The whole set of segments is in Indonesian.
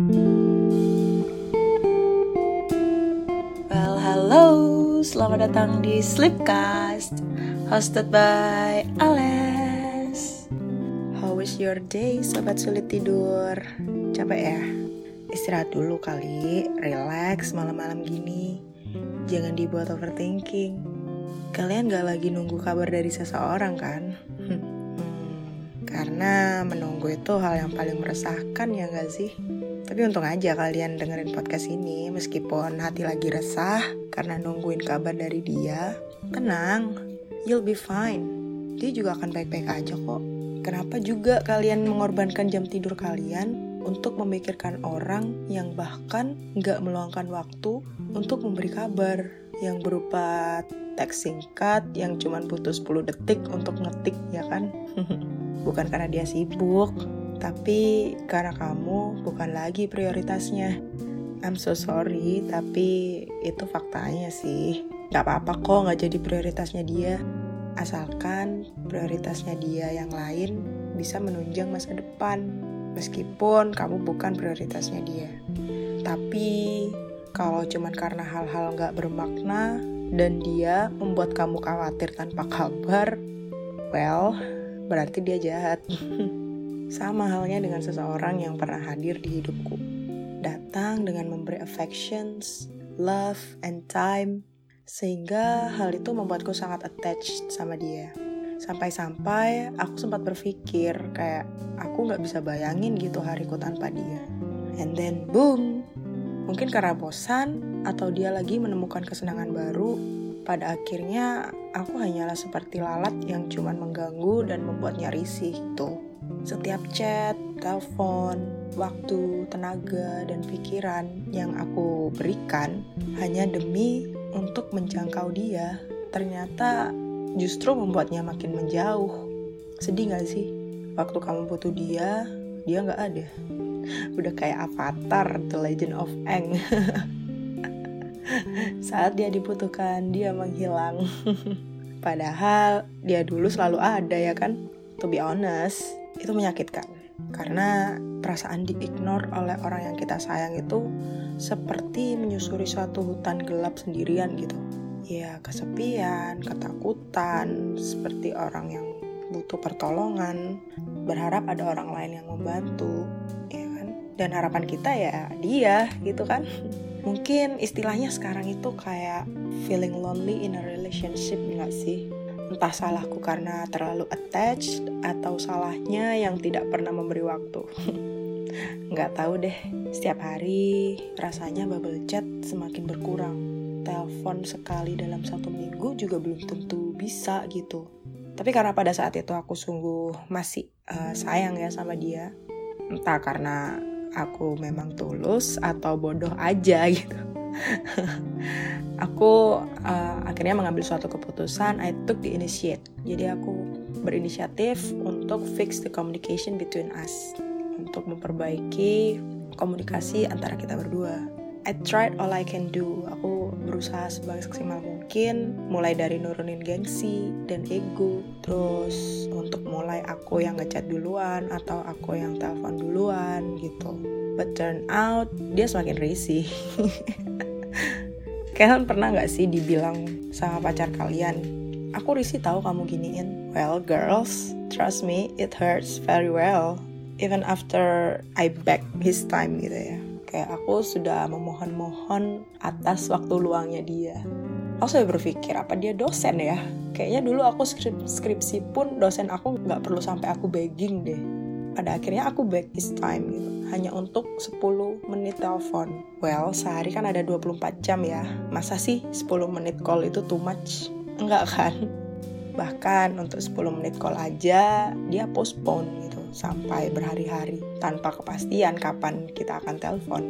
Well, halo, selamat datang di Sleepcast, hosted by Ales. How was your day, sobat sulit tidur? Capek ya? Istirahat dulu kali, relax malam-malam gini. Jangan dibuat overthinking. Kalian gak lagi nunggu kabar dari seseorang kan? Karena menunggu itu hal yang paling meresahkan ya gak sih? Tapi untung aja kalian dengerin podcast ini meskipun hati lagi resah karena nungguin kabar dari dia. Tenang, you'll be fine. Dia juga akan baik-baik aja kok. Kenapa juga kalian mengorbankan jam tidur kalian untuk memikirkan orang yang bahkan nggak meluangkan waktu untuk memberi kabar yang berupa teks singkat yang cuma butuh 10 detik untuk ngetik ya kan? bukan karena dia sibuk, tapi karena kamu bukan lagi prioritasnya. I'm so sorry, tapi itu faktanya sih. Gak apa-apa kok gak jadi prioritasnya dia. Asalkan prioritasnya dia yang lain bisa menunjang masa depan. Meskipun kamu bukan prioritasnya dia. Tapi kalau cuman karena hal-hal gak bermakna dan dia membuat kamu khawatir tanpa kabar, well, berarti dia jahat. Sama halnya dengan seseorang yang pernah hadir di hidupku. Datang dengan memberi affections, love, and time, sehingga hal itu membuatku sangat attached sama dia. Sampai-sampai aku sempat berpikir kayak aku nggak bisa bayangin gitu hariku tanpa dia. And then boom, mungkin karena bosan atau dia lagi menemukan kesenangan baru, pada akhirnya aku hanyalah seperti lalat yang cuman mengganggu dan membuatnya risih gitu. Setiap chat, telepon, waktu, tenaga, dan pikiran yang aku berikan hanya demi untuk menjangkau dia, ternyata justru membuatnya makin menjauh. Sedih gak sih? Waktu kamu butuh dia, dia gak ada. Udah kayak avatar The Legend of Aang. Saat dia dibutuhkan, dia menghilang. Padahal dia dulu selalu ada ya kan? To be honest, itu menyakitkan. Karena perasaan di-ignore oleh orang yang kita sayang itu seperti menyusuri suatu hutan gelap sendirian gitu. Ya kesepian, ketakutan, seperti orang yang butuh pertolongan, berharap ada orang lain yang membantu, ya kan? Dan harapan kita ya dia gitu kan. Mungkin istilahnya sekarang itu kayak feeling lonely in a relationship nggak sih? Entah salahku karena terlalu attached atau salahnya yang tidak pernah memberi waktu. Nggak tahu deh, setiap hari rasanya bubble chat semakin berkurang. Telepon sekali dalam satu minggu juga belum tentu bisa gitu. Tapi karena pada saat itu aku sungguh masih uh, sayang ya sama dia. Entah karena aku memang tulus atau bodoh aja gitu. aku uh, akhirnya mengambil suatu keputusan, I took the initiate. Jadi aku berinisiatif untuk fix the communication between us, untuk memperbaiki komunikasi antara kita berdua. I tried all I can do. Aku berusaha sebaik-maksimal mungkin, mulai dari nurunin gengsi dan ego, terus untuk mulai aku yang ngechat duluan atau aku yang telepon duluan gitu. But turn out dia semakin risih. Kalian pernah nggak sih dibilang sama pacar kalian, aku risih tahu kamu giniin. Well, girls, trust me, it hurts very well. Even after I beg his time gitu ya kayak aku sudah memohon-mohon atas waktu luangnya dia aku sudah berpikir apa dia dosen ya kayaknya dulu aku skrip skripsi pun dosen aku nggak perlu sampai aku begging deh pada akhirnya aku beg his time gitu. Hanya untuk 10 menit telepon. Well sehari kan ada 24 jam ya. Masa sih 10 menit call itu too much? Enggak kan? Bahkan untuk 10 menit call aja dia postpone gitu. Sampai berhari-hari. Tanpa kepastian kapan kita akan telepon.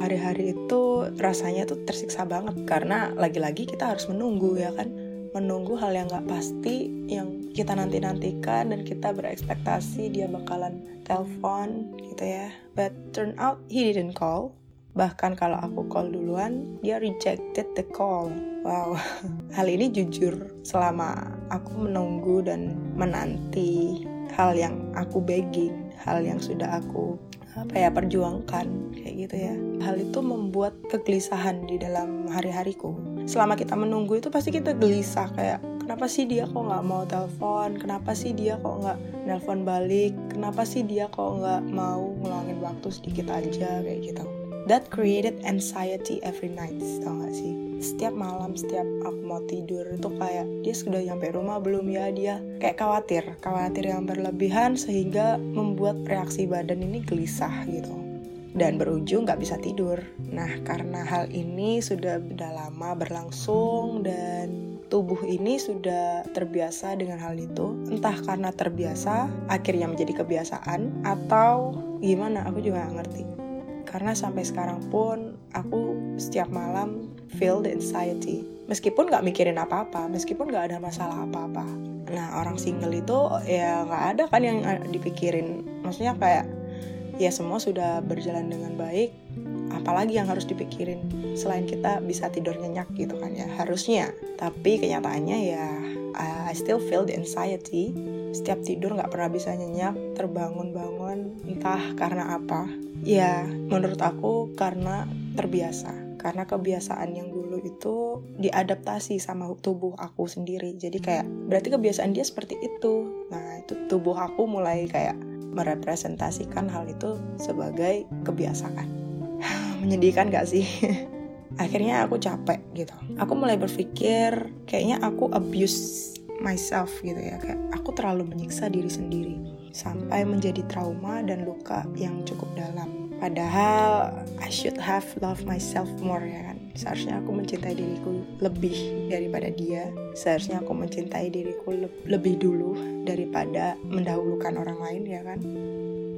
Hari-hari itu rasanya tuh tersiksa banget. Karena lagi-lagi kita harus menunggu ya kan menunggu hal yang gak pasti yang kita nanti-nantikan dan kita berekspektasi dia bakalan telepon gitu ya. But turn out he didn't call. Bahkan kalau aku call duluan, dia rejected the call. Wow, hal ini jujur selama aku menunggu dan menanti hal yang aku begging, hal yang sudah aku apa ya perjuangkan kayak gitu ya. Hal itu membuat kegelisahan di dalam hari-hariku. Selama kita menunggu itu pasti kita gelisah kayak kenapa sih dia kok nggak mau telepon? Kenapa sih dia kok nggak nelpon balik? Kenapa sih dia kok nggak mau ngeluangin waktu sedikit aja kayak gitu. That created anxiety every night tau gak sih setiap malam setiap aku mau tidur itu kayak dia sudah nyampe rumah belum ya dia kayak khawatir khawatir yang berlebihan sehingga membuat reaksi badan ini gelisah gitu dan berujung nggak bisa tidur. Nah karena hal ini sudah sudah lama berlangsung dan tubuh ini sudah terbiasa dengan hal itu entah karena terbiasa akhirnya menjadi kebiasaan atau gimana aku juga gak ngerti. Karena sampai sekarang pun aku setiap malam feel the anxiety. Meskipun nggak mikirin apa-apa meskipun nggak ada masalah apa-apa. Nah orang single itu ya nggak ada kan yang dipikirin. Maksudnya kayak ya semua sudah berjalan dengan baik apalagi yang harus dipikirin? Selain kita bisa tidur nyenyak gitu kan ya harusnya. Tapi kenyataannya ya I still feel the anxiety. Setiap tidur nggak pernah bisa nyenyak terbangun-bangun entah karena apa. Ya menurut aku karena terbiasa. Karena kebiasaan yang dulu itu diadaptasi sama tubuh aku sendiri. Jadi kayak berarti kebiasaan dia seperti itu. Nah itu tubuh aku mulai kayak merepresentasikan hal itu sebagai kebiasaan. Menyedihkan gak sih akhirnya aku capek gitu. Aku mulai berpikir kayaknya aku abuse myself gitu ya. Kayak aku terlalu menyiksa diri sendiri. Sampai menjadi trauma dan luka yang cukup dalam. Padahal I should have loved myself more ya kan. Seharusnya aku mencintai diriku lebih daripada dia. Seharusnya aku mencintai diriku le lebih dulu daripada mendahulukan orang lain ya kan.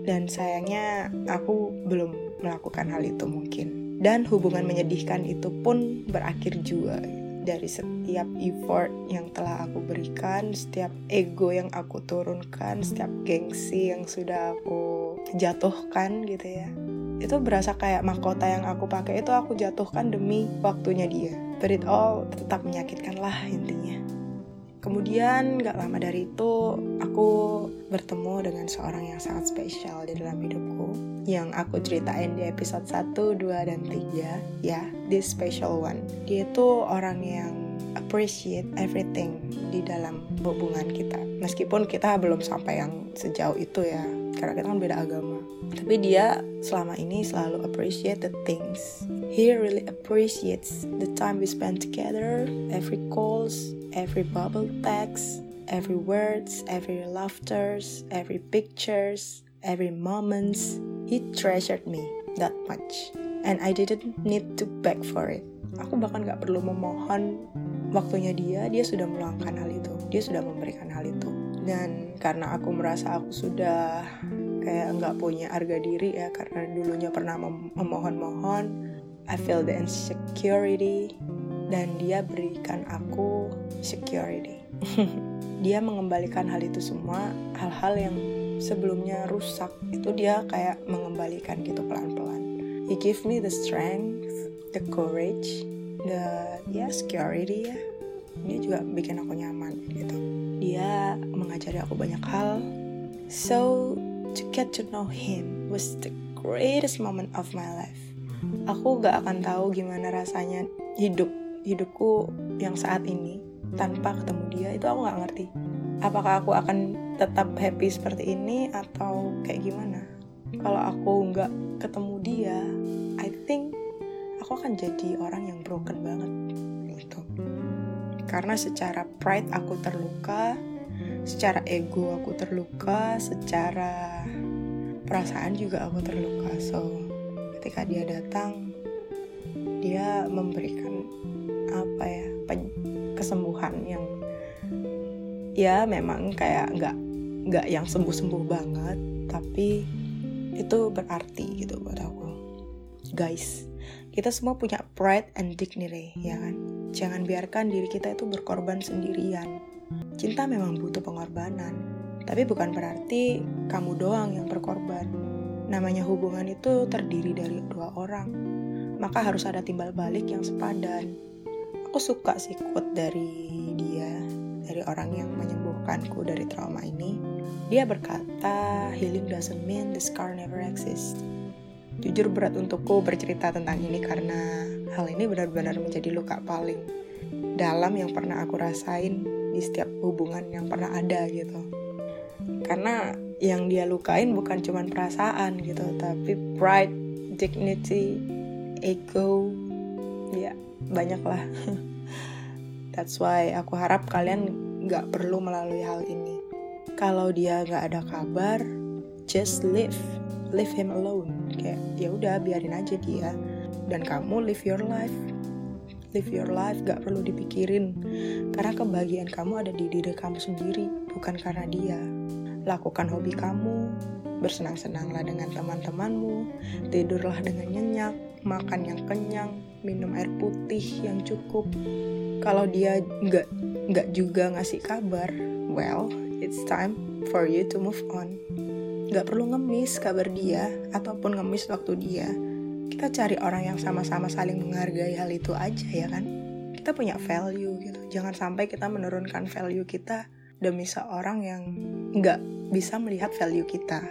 Dan sayangnya aku belum melakukan hal itu mungkin dan hubungan menyedihkan itu pun berakhir juga dari setiap effort yang telah aku berikan, setiap ego yang aku turunkan, setiap gengsi yang sudah aku jatuhkan gitu ya. Itu berasa kayak mahkota yang aku pakai itu aku jatuhkan demi waktunya dia. But it all tetap menyakitkan lah intinya. Kemudian gak lama dari itu aku bertemu dengan seorang yang sangat spesial di dalam hidupku yang aku ceritain di episode 1, 2, dan 3 ya, this special one. Dia itu orang yang appreciate everything di dalam hubungan kita. Meskipun kita belum sampai yang sejauh itu ya, karena kita kan beda agama. Tapi dia selama ini selalu appreciate the things. He really appreciates the time we spend together, every calls, every bubble text, every words, every laughters, every pictures, every moments. He treasured me that much. And I didn't need to beg for it. Aku bahkan gak perlu memohon waktunya dia, dia sudah meluangkan hal itu. Dia sudah memberikan hal itu. Dan karena aku merasa aku sudah kayak nggak punya harga diri ya karena dulunya pernah mem memohon-mohon I feel the insecurity dan dia berikan aku security. Dia mengembalikan hal itu semua hal-hal yang sebelumnya rusak itu dia kayak mengembalikan gitu pelan-pelan. He give me the strength the courage the yeah, security ya. Dia juga bikin aku nyaman gitu. Dia mengajari aku banyak hal. So to get to know him was the greatest moment of my life. Aku gak akan tahu gimana rasanya hidup hidupku yang saat ini tanpa ketemu dia itu aku gak ngerti. Apakah aku akan tetap happy seperti ini atau kayak gimana? Kalau aku nggak ketemu dia, I think aku akan jadi orang yang broken banget gitu. Karena secara pride aku terluka, secara ego aku terluka secara perasaan juga aku terluka. So ketika dia datang dia memberikan apa ya kesembuhan yang ya memang kayak nggak nggak yang sembuh sembuh banget tapi itu berarti gitu buat aku. Guys kita semua punya pride and dignity ya kan? Jangan biarkan diri kita itu berkorban sendirian Cinta memang butuh pengorbanan, tapi bukan berarti kamu doang yang berkorban. Namanya hubungan itu terdiri dari dua orang, maka harus ada timbal balik yang sepadan. Aku suka sih quote dari dia, dari orang yang menyembuhkanku dari trauma ini. Dia berkata, healing doesn't mean the scar never exists. Jujur berat untukku bercerita tentang ini karena hal ini benar-benar menjadi luka paling dalam yang pernah aku rasain di setiap hubungan yang pernah ada gitu. Karena yang dia lukain bukan cuma perasaan gitu, tapi pride, dignity, ego, ya banyak lah. That's why aku harap kalian nggak perlu melalui hal ini. Kalau dia nggak ada kabar, just live leave him alone kayak ya udah biarin aja dia dan kamu live your life live your life gak perlu dipikirin. Karena kebahagiaan kamu ada di diri kamu sendiri bukan karena dia. Lakukan hobi kamu bersenang-senanglah dengan teman-temanmu tidurlah dengan nyenyak makan yang kenyang minum air putih yang cukup. Kalau dia nggak nggak juga ngasih kabar well it's time for you to move on. Gak perlu ngemis kabar dia ataupun ngemis waktu dia. Kita cari orang yang sama-sama saling menghargai hal itu aja ya kan. Kita punya value gitu. Jangan sampai kita menurunkan value kita demi seorang yang nggak bisa melihat value kita.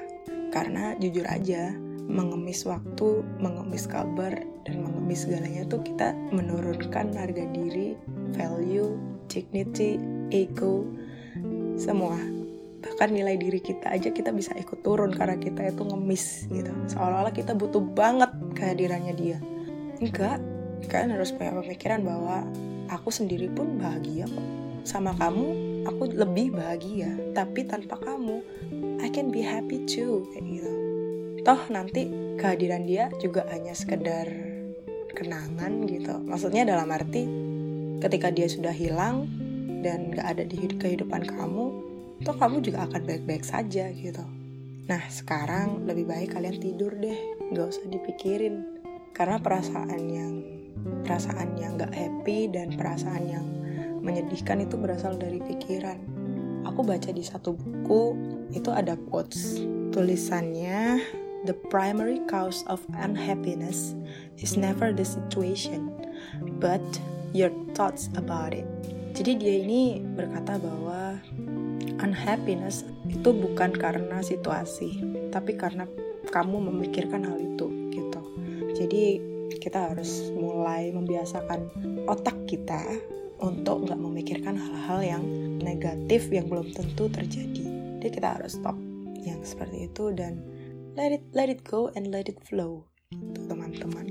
Karena jujur aja, mengemis waktu, mengemis kabar, dan mengemis segalanya tuh kita menurunkan harga diri, value, dignity, ego, semua bahkan nilai diri kita aja kita bisa ikut turun karena kita itu ngemis gitu. Seolah-olah kita butuh banget kehadirannya dia. Enggak kalian harus punya pemikiran bahwa aku sendiri pun bahagia kok. Sama kamu aku lebih bahagia. Tapi tanpa kamu I can be happy too kayak gitu. Toh nanti kehadiran dia juga hanya sekedar kenangan gitu. Maksudnya dalam arti ketika dia sudah hilang dan gak ada di kehidupan kamu toh kamu juga akan baik-baik saja gitu. Nah sekarang lebih baik kalian tidur deh, gak usah dipikirin. Karena perasaan yang perasaan yang gak happy dan perasaan yang menyedihkan itu berasal dari pikiran. Aku baca di satu buku itu ada quotes tulisannya The primary cause of unhappiness is never the situation, but your thoughts about it. Jadi dia ini berkata bahwa unhappiness itu bukan karena situasi, tapi karena kamu memikirkan hal itu gitu. Jadi kita harus mulai membiasakan otak kita untuk nggak memikirkan hal-hal yang negatif yang belum tentu terjadi. Jadi kita harus stop yang seperti itu dan let it let it go and let it flow gitu teman-teman.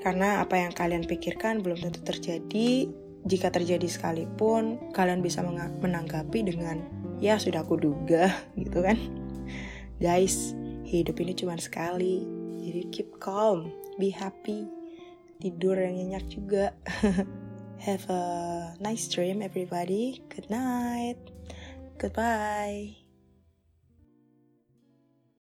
Karena apa yang kalian pikirkan belum tentu terjadi, jika terjadi sekalipun, kalian bisa menanggapi dengan ya sudah aku duga gitu kan. Guys, hidup ini cuma sekali. Jadi keep calm, be happy. Tidur yang nyenyak juga. Have a nice dream everybody. Good night. Goodbye.